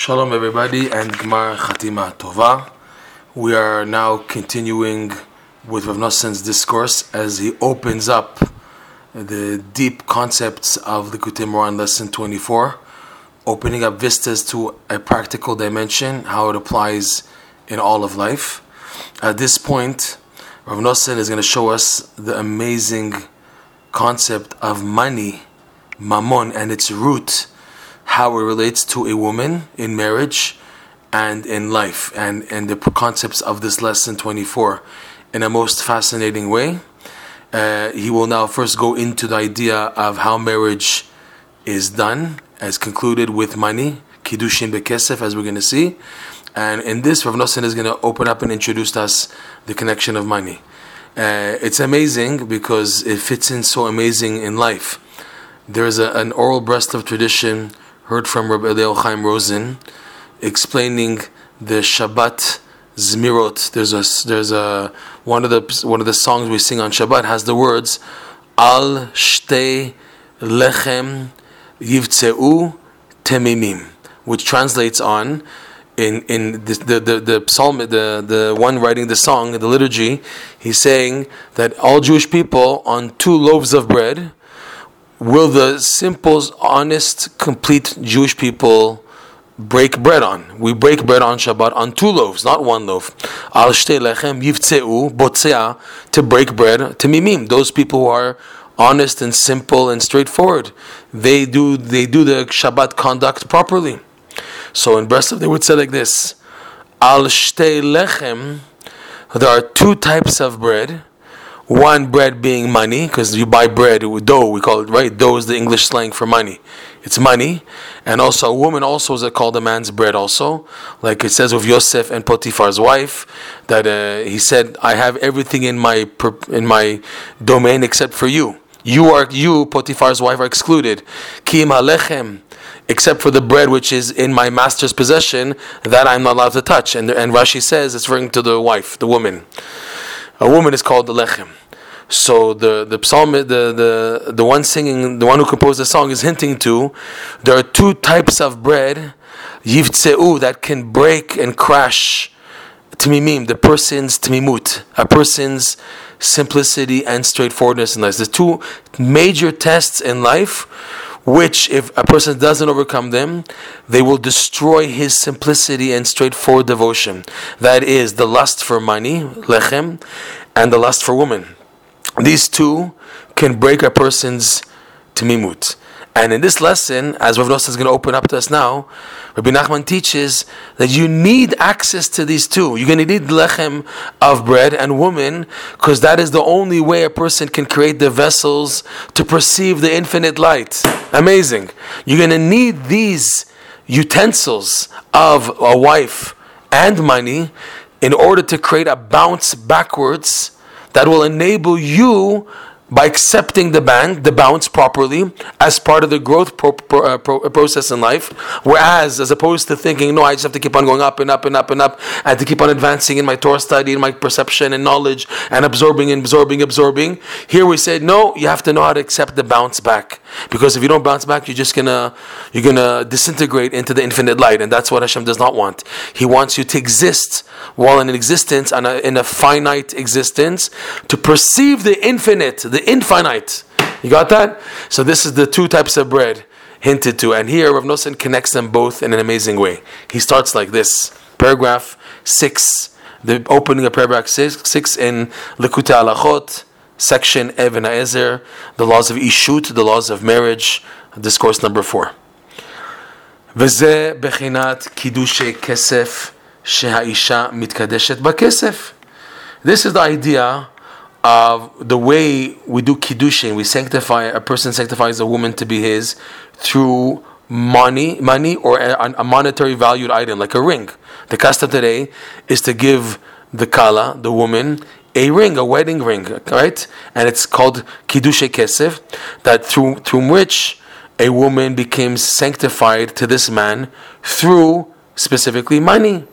Shalom, everybody, and Gmar Chatima Tova. We are now continuing with Rav Noson's discourse as he opens up the deep concepts of the Moharan lesson 24, opening up vistas to a practical dimension, how it applies in all of life. At this point, Rav Noson is going to show us the amazing concept of money, mammon, and its root how it relates to a woman in marriage and in life, and, and the concepts of this lesson 24 in a most fascinating way. Uh, he will now first go into the idea of how marriage is done, as concluded with money, kiddushin bekesef, as we're going to see. And in this, Rav Nosson is going to open up and introduce us the connection of money. Uh, it's amazing because it fits in so amazing in life. There's a, an oral breast of tradition heard from Rabbi Eliel Chaim Rosen explaining the Shabbat Zmirot. There's a there's a one of the one of the songs we sing on Shabbat has the words Al Shtei Lechem Yivtzeu Temimim, which translates on in in the the, the, the psalm the the one writing the song in the liturgy he's saying that all Jewish people on two loaves of bread will the simple, honest, complete Jewish people break bread on? We break bread on Shabbat on two loaves, not one loaf. Al lechem yivtzeu botzea to break bread to mimim. Those people who are honest and simple and straightforward, they do they do the Shabbat conduct properly. So in Breslov they would say like this: Al lechem. There are two types of bread one bread being money, because you buy bread with dough, we call it, right? Dough is the English slang for money. It's money. And also, a woman also is called a man's bread, also. Like it says of Yosef and Potiphar's wife, that uh, he said, I have everything in my, in my domain except for you. You are, you, Potiphar's wife, are excluded. Ki im halechem except for the bread which is in my master's possession, that I'm not allowed to touch. And, and Rashi says it's referring to the wife, the woman. A woman is called the lechem. So the the psalm, the, the the one singing, the one who composed the song, is hinting to there are two types of bread, yivtzeu, that can break and crash timimim, the person's timimut, a person's simplicity and straightforwardness in life. There's two major tests in life, which if a person doesn't overcome them, they will destroy his simplicity and straightforward devotion. That is the lust for money, lechem, and the lust for woman. These two can break a person's timimut. And in this lesson, as Rav Nosson is going to open up to us now, Rabbi Nachman teaches that you need access to these two. You're going to need lechem of bread and woman, because that is the only way a person can create the vessels to perceive the infinite light. Amazing. You're going to need these utensils of a wife and money in order to create a bounce backwards that will enable you by accepting the bang, the bounce properly as part of the growth pro- pro- uh, pro- uh, process in life. Whereas, as opposed to thinking, no, I just have to keep on going up and up and up and up, and to keep on advancing in my Torah study, in my perception and knowledge, and absorbing and absorbing, absorbing. Here we say, no, you have to know how to accept the bounce back, because if you don't bounce back, you're just gonna you're gonna disintegrate into the infinite light, and that's what Hashem does not want. He wants you to exist while in existence, and in a finite existence, to perceive the infinite. The the infinite. You got that? So this is the two types of bread hinted to. And here Rav Nosen connects them both in an amazing way. He starts like this. Paragraph 6. The opening of paragraph 6, six in Likutei Halachot, section Evan Ezer, the laws of Ishut, the laws of marriage, discourse number 4. וזה בחינת קידושי כסף שהאישה מתקדשת בכסף. This is the idea of the way we do kiddushin, we sanctify a person sanctifies a woman to be his through money, money or a, a monetary valued item like a ring. The custom today is to give the kala, the woman, a ring, a wedding ring, right? And it's called kiddushe kesef, that through through which a woman became sanctified to this man through specifically money.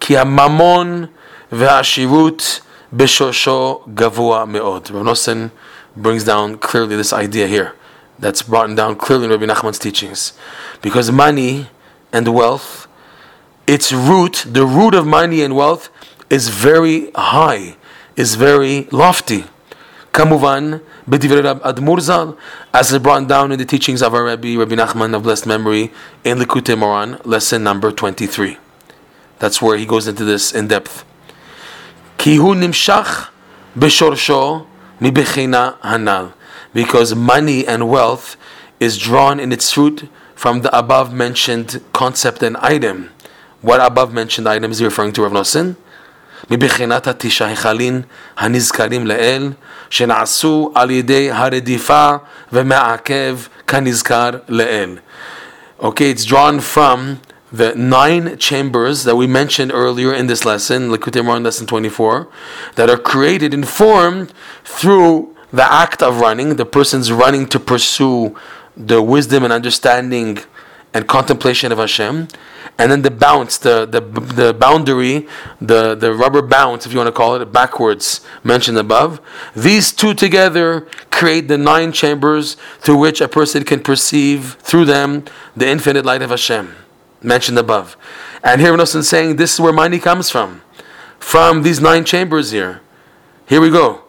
Ki mamon ve'ashirut Bishosho Gavua Meod. Rav brings down clearly this idea here. That's brought down clearly in Rabbi Nachman's teachings. Because money and wealth, its root, the root of money and wealth, is very high, is very lofty. Kamuvan, B'divrei Admur as is brought down in the teachings of our Rabbi, Rabbi Nachman of blessed memory, in Likutei Moharan, lesson number 23. That's where he goes into this in depth. Kihu nimshach b'shorsho mibechina hanal. Because money and wealth is drawn in its fruit from the above mentioned concept and item. What above mentioned item is he referring to Rav Nosson? מבחינת התשעה היכלים הנזכרים לעיל, שנעשו על ידי הרדיפה ומעכב כנזכר לעיל. Okay, it's drawn from the nine chambers that we mentioned earlier in this lesson, Likutei Moharan lesson 24, that are created and formed through the act of running, the person's running to pursue the wisdom and understanding and contemplation of Hashem, and then the bounce, the, the, the boundary, the, the rubber bounce, if you want to call it, backwards, mentioned above. These two together create the nine chambers through which a person can perceive through them the infinite light of Hashem mentioned above. And here Nosson saying this is where money comes from. From these nine chambers here. Here we go.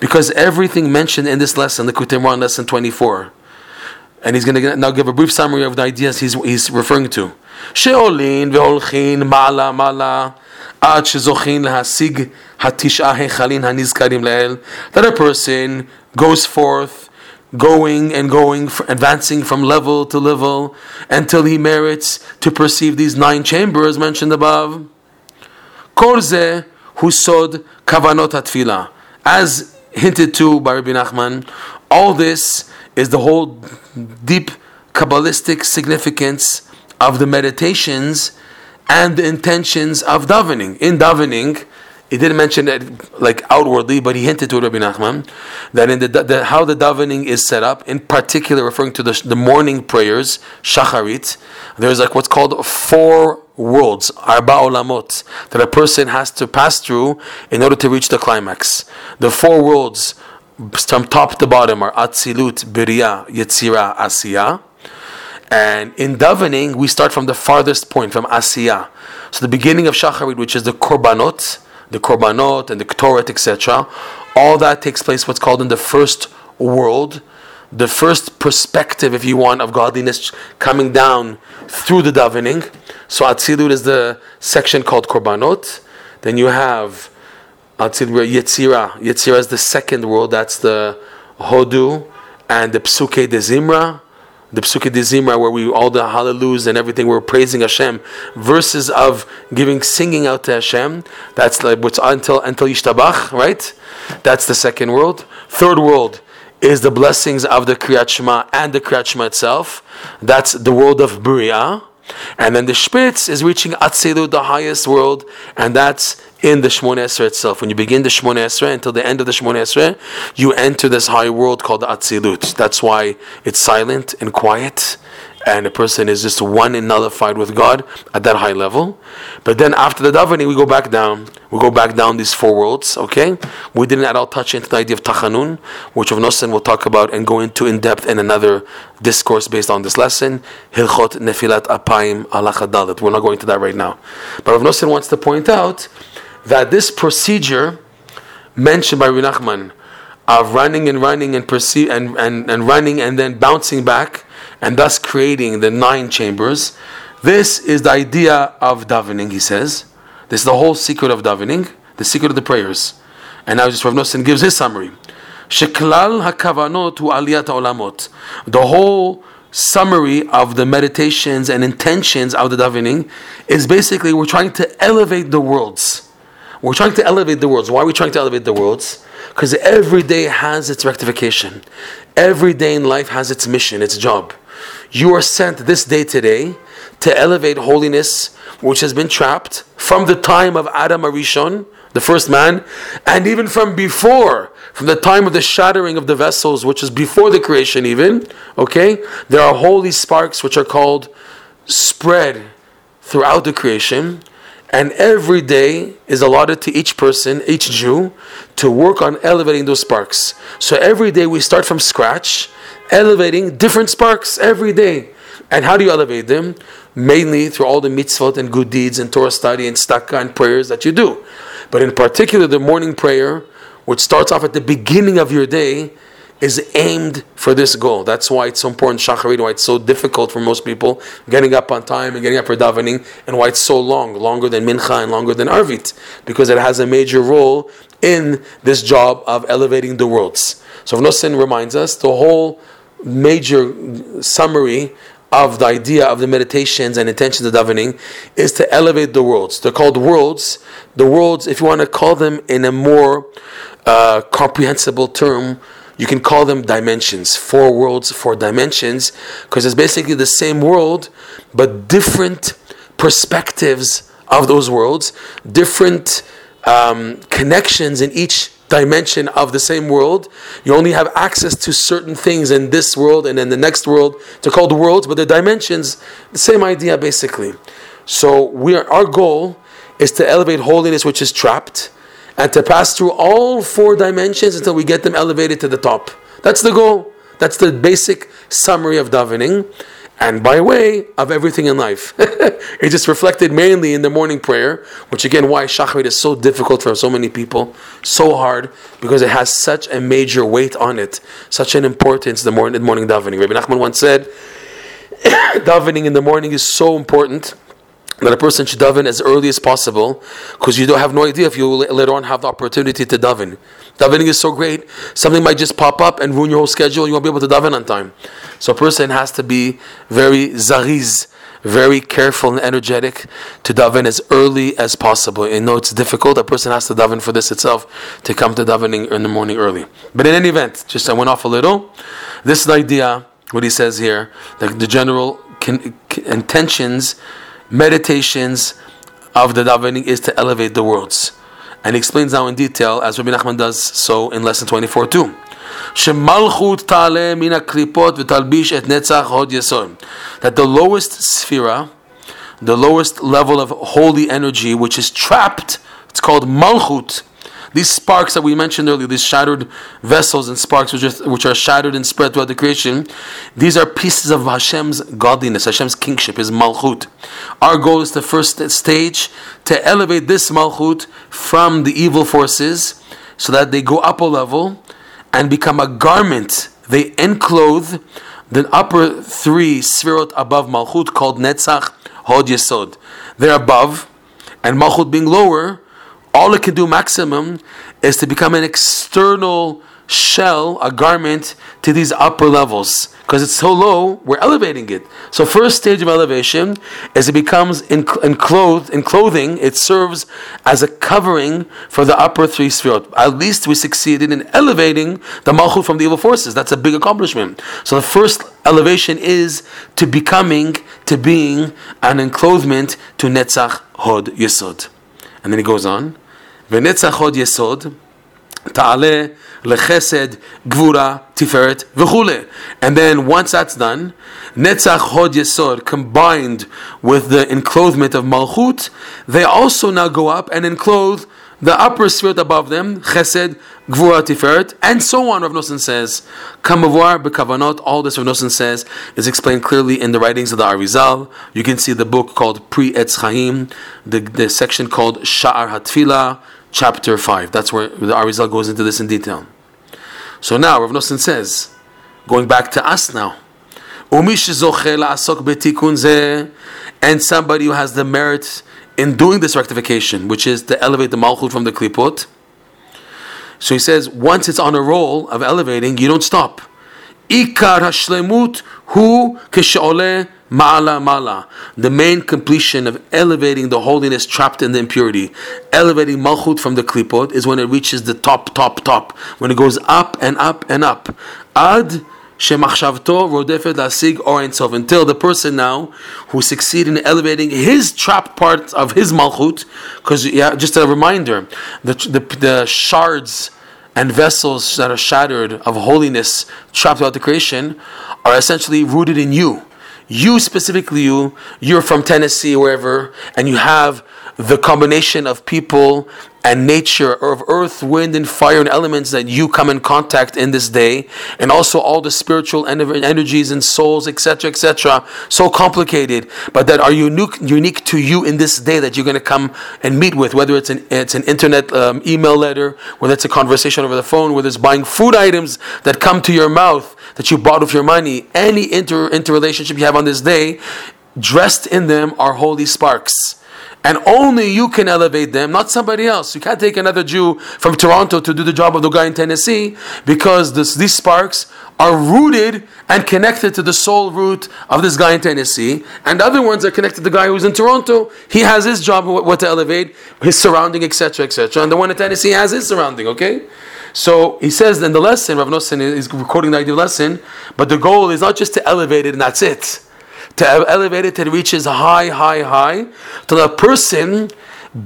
Because everything mentioned in this lesson, the Kutimran lesson 24, and he's going to now give a brief summary of the ideas he's, he's referring to. שעולין והולכין מעלה מעלה עד שזוכין להשיג התשעה היכלים הנזכרים לעיל that a person goes forth going and going, advancing from level to level until he merits to perceive these nine chambers mentioned above. Korze husod kavanot atfila. As hinted to by Rabbi Nachman, all this is the whole deep Kabbalistic significance of the meditations and the intentions of davening. In davening, he didn't mention it like outwardly, but he hinted to Rabbi Nachman that in the, the, how the davening is set up, in particular referring to the, the morning prayers, shacharit, there's like what's called four worlds, arba olamot, that a person has to pass through in order to reach the climax. The four worlds from top to bottom are Atzilut, Beriah, Yetzira, Asiya. And in davening, we start from the farthest point, from Asiya. So the beginning of Shacharit, which is the Korbanot, the korbanot and the ktoret, etc. All that takes place what's called in the first world, the first perspective, if you want, of godliness coming down through the davening. So Atzilut is the section called korbanot. Then you have Atzilut Yetzira. Yetzira is the second world. That's the Hodu and the Psuke de Zimra the Psuke de Zimra, where we all the hallelujahs and everything, we're praising Hashem. Verses of giving, singing out to Hashem. That's like what's until until Yishtabach, right? That's the second world. Third world is the blessings of the Kriyat Shema and the Kriyat Shema itself. That's the world of Beriah. And then the Spitz is reaching Atzilut, the highest world, and that's in the Shmon Esrei itself. When you begin the Shmon Esrei until the end of the Shmon Esrei, you enter this high world called Atzilut. That's why it's silent and quiet, and a person is just one and nullified with God at that high level. But then after the davening, we go back down. We go back down these four worlds. Okay, we didn't at all touch into the idea of Tachanun, which of Nosson will talk about and go into in depth in another discourse based on this lesson. Hilchot Nefilat Apayim Alachadalit. We're not going to that right now. But Rav Nosson wants to point out that this procedure mentioned by Rinachman of running and running and, and, and, and running and then bouncing back and thus creating the nine chambers. This is the idea of davening, he says. This is the whole secret of davening, the secret of the prayers. And now just Rav Nosson gives his summary. Sheklal hakavanot hu aliyat olamot. The whole summary of the meditations and intentions of the davening is basically we're trying to elevate the worlds. We're trying to elevate the worlds. Why are we trying to elevate the worlds? Because every day has its rectification. Every day in life has its mission, its job. You are sent this day today to elevate holiness, which has been trapped from the time of Adam Arishon, the first man, and even from before, from the time of the shattering of the vessels, which is before the creation, even. Okay? There are holy sparks which are called spread throughout the creation and every day is allotted to each person, each Jew, to work on elevating those sparks. So every day we start from scratch, elevating different sparks every day. And how do you elevate them? Mainly through all the mitzvot and good deeds and Torah study and tzedakah and prayers that you do. But in particular, the morning prayer, which starts off at the beginning of your day, is aimed for this goal. That's why it's so important, Shacharit, why it's so difficult for most people getting up on time and getting up for davening, and why it's so long, longer than Mincha and longer than Arvit, because it has a major role in this job of elevating the worlds. So Vnosin reminds us the whole major summary of the idea of the meditations and intentions of davening is to elevate the worlds. They're called worlds. The worlds, if you want to call them in a more uh, comprehensible term, you can call them dimensions. Four worlds, four dimensions, because it's basically the same world, but different perspectives of those worlds, different um, connections in each dimension of the same world. You only have access to certain things in this world and in the next world. They're called worlds, but the dimensions, the same idea basically. So we are, our goal is to elevate holiness, which is trapped, and to pass through all four dimensions until we get them elevated to the top. That's the goal. That's the basic summary of davening and by way of everything in life. it's just reflected mainly in the morning prayer, which again, why Shacharit is so difficult for so many people, so hard, because it has such a major weight on it, such an importance, the morning, morning davening. Rabbi Nachman once said, davening in the morning is so important that a person should daven as early as possible because you don't have no idea if you later on have the opportunity to daven. Davening is so great, something might just pop up and ruin your whole schedule. You won't be able to daven on time. So a person has to be very zariz, very careful and energetic to daven as early as possible. And know it's difficult. A person has to daven for this itself to come to davening in the morning early. But in any event, just I went off a little. This is the idea, what he says here, the, the general intentions meditations of the davening is to elevate the worlds. And he explains now in detail, as Rabbi Nachman does so in lesson 24 too. That the lowest sphera, the lowest level of holy energy, which is trapped, it's called malchut, these sparks that we mentioned earlier, these shattered vessels and sparks which are, which are shattered and spread throughout the creation, these are pieces of Hashem's godliness, Hashem's kingship, His malchut. Our goal is the first stage to elevate this malchut from the evil forces so that they go up a level and become a garment. They enclothe the upper three sphirot above malchut called netzach, hod, yesod. They're above, and malchut being lower all it can do maximum is to become an external shell, a garment to these upper levels. Because it's so low, we're elevating it. So first stage of elevation is it becomes enclosed in clothing. It serves as a covering for the upper three spheres. At least we succeeded in elevating the malchut from the evil forces. That's a big accomplishment. So the first elevation is to becoming, to being an enclothement to netzach hod yesod. And then he goes on. netzach V'netzachod yisod, ta'ale lechesed gvura tiferet v'chule. And then once that's done, netzach hod yisod combined with the enclothement of malchut, they also now go up and enclose the upper sphere above them, Chesed, Gvura, Tiferet, and so on, Rav Nosson says. Kamavuar, Bekavanot, all this Rav Nosson says is explained clearly in the writings of the Arizal. You can see the book called Pri Etz Chaim, the, the section called Sha'ar Hatfila, chapter 5. That's where the Arizal goes into this in detail. So now, Rav Nosson says, going back to us now, and somebody who has the merit in doing this rectification, which is to elevate the malchut from the klipot. So he says, once it's on a roll of elevating, you don't stop. Ikar hashlemut hu kishaole ma'ala ma'ala. The main completion of elevating the holiness trapped in the impurity, elevating malchut from the klipot, is when it reaches the top, top, top. When it goes up and up and up. Ad Shemachshavto rodefet lasig or ensof until the person now who succeed in elevating his trapped part of his malchut, because yeah, just a reminder, the, the, the shards and vessels that are shattered of holiness trapped throughout the creation are essentially rooted in you. you specifically you, you're from Tennessee, wherever, and you have the combination of people and nature of earth, wind, and fire and elements that you come in contact in this day, and also all the spiritual energies and souls, etc., etc., so complicated, but that are unique, unique to you in this day that you're going to come and meet with, whether it's an it's an internet um, email letter, whether it's a conversation over the phone, whether it's buying food items that come to your mouth that you bought with your money, any inter interrelationship you have on this day, dressed in them are holy sparks and only you can elevate them, not somebody else. You can't take another Jew from Toronto to do the job of the guy in Tennessee because this, these sparks are rooted and connected to the soul root of this guy in Tennessee, and other ones are connected to the guy who's in Toronto. He has his job, what to elevate, his surrounding, etc., etc., and the one in Tennessee has his surrounding. Okay. So he says in the lesson, Rav Nosson is quoting the idea of lesson, but the goal is not just to elevate it and that's it to elevate it it reaches high, high, high, to the person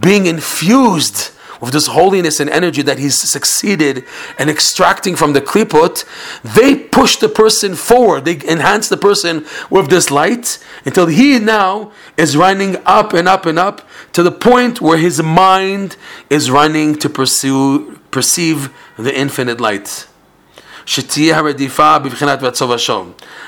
being infused with this holiness and energy that he's succeeded in extracting from the klipot, they push the person forward. They enhance the person with this light until he now is running up and up and up to the point where his mind is running to pursue, perceive the infinite light.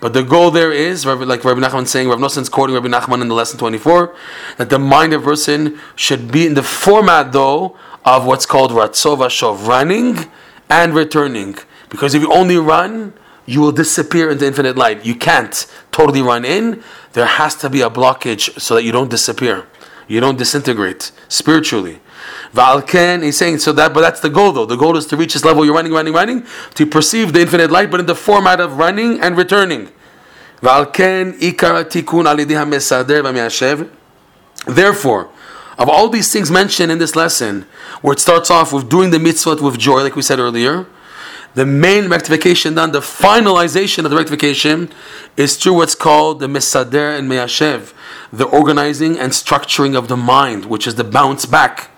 But the goal there is, like Rabbi Nachman saying, Rabbi Nosson quoting Rabbi Nachman in the lesson 24, that the mind of person should be in the format, though, of what's called Ratzo V'shov, running and returning. Because if you only run, you will disappear into infinite light. You can't totally run in. There has to be a blockage so that you don't disappear. You don't disintegrate spiritually. Valken, he's saying so that, but that's the goal though. The goal is to reach this level. You're running, running, running to perceive the infinite light, but in the format of running and returning. Valken ikar tikun mesader Therefore, of all these things mentioned in this lesson, where it starts off with doing the mitzvot with joy, like we said earlier, the main rectification done, the finalization of the rectification, is through what's called the Mesader and Meyashev, the organizing and structuring of the mind, which is the bounce back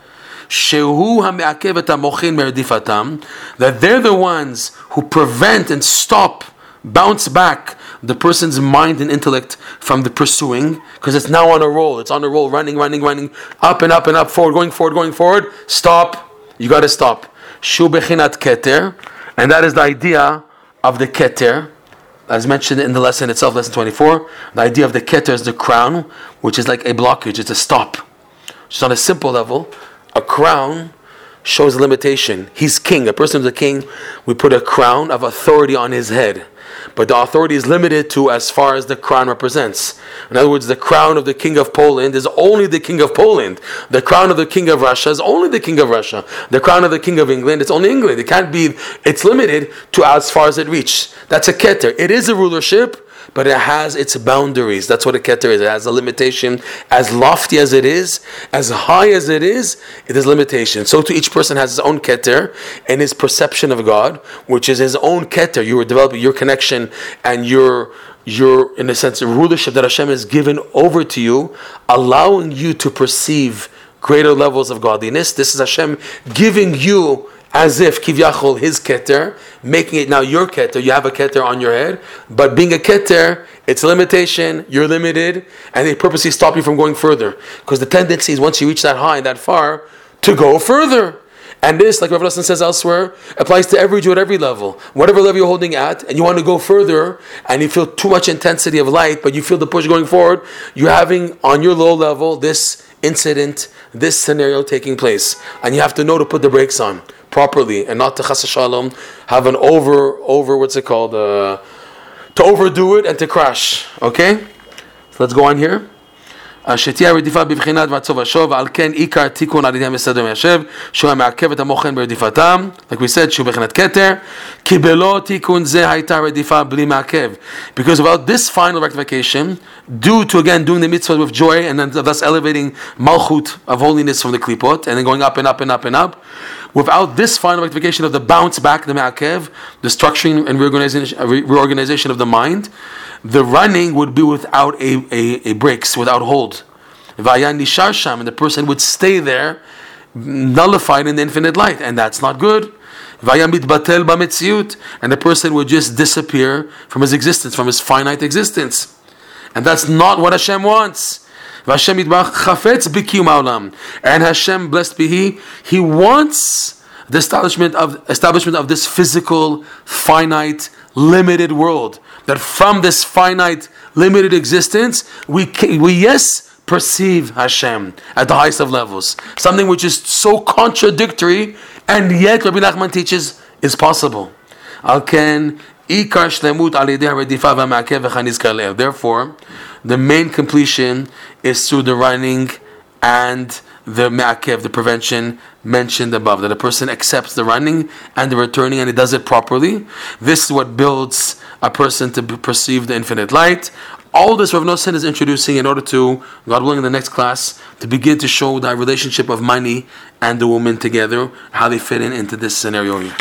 that they're the ones who prevent and stop, bounce back the person's mind and intellect from the pursuing, because it's now on a roll. It's on a roll, running, running, running, up and up and up, forward, going forward, going forward. Stop. You got to stop. Shu bechinat keter, and that is the idea of the keter, as mentioned in the lesson itself, lesson 24. The idea of the keter is the crown, which is like a blockage. It's a stop. Just on a simple level, a crown shows limitation. He's king. A person is a king. We put a crown of authority on his head. But the authority is limited to as far as the crown represents. In other words, the crown of the king of Poland is only the king of Poland. The crown of the king of Russia is only the king of Russia. The crown of the king of England is only England. It can't be, it's limited to as far as it reaches. That's a keter. It is a rulership, but it has its boundaries. That's what a keter is. It has a limitation. As lofty as it is, as high as it is, it is limitation. So to each person has his own keter and his perception of God, which is his own keter. You are developing your connection and your your in a sense rulership that Hashem has given over to you, allowing you to perceive greater levels of godliness. This is Hashem giving you as if kivyachol his keter, making it now your keter. You have a keter on your head, but being a keter, it's a limitation. You're limited, and they purposely stop you from going further because the tendency is once you reach that high, and that far, to go further. And this, like Rav says elsewhere, applies to every Jew at every level. Whatever level you're holding at, and you want to go further, and you feel too much intensity of light, but you feel the push going forward, you're having on your low level this incident, this scenario taking place. And you have to know to put the brakes on properly and not to chas shalom have an over over what's it called uh, to overdo it and to crash. Okay, so let's go on here. שתהיה רדיפה בבחינת ועצוב השוב, ועל כן עיקר תיקון על ידי המסדר מיישב, שהוא המעכב את המוחן ברדיפתם, like we said, שהוא בבחינת כתר, כי בלא תיקון זה הייתה רדיפה בלי מעכב. Because without this final rectification, due to again doing the mitzvah with joy, and then thus elevating malchut of holiness from the klipot, and then going up and up and up and up, without this final rectification of the bounce back, the ma'akev, the structuring and reorganization, reorganization of the mind, the running would be without a, a, a brakes, without hold. Vayan nishar sham, and the person would stay there, nullified in the infinite light, and that's not good. Vayan mitbatel b'metziut, and the person would just disappear from his existence, from his finite existence. And that's not what Hashem wants. Hashem chafetz b'kiyum And Hashem, blessed be He, He wants the establishment of establishment of this physical, finite, limited world. That from this finite, limited existence, we we yes perceive Hashem at the highest of levels. Something which is so contradictory, and yet Rabbi Nachman teaches is possible. Therefore, the main completion is through the running and the ma'akev, the prevention mentioned above, that a person accepts the running and the returning and he does it properly. This is what builds a person to perceive the infinite light. All this Rav Nosson is introducing in order to, God willing, in the next class, to begin to show the relationship of money and the woman together, how they fit in into this scenario here.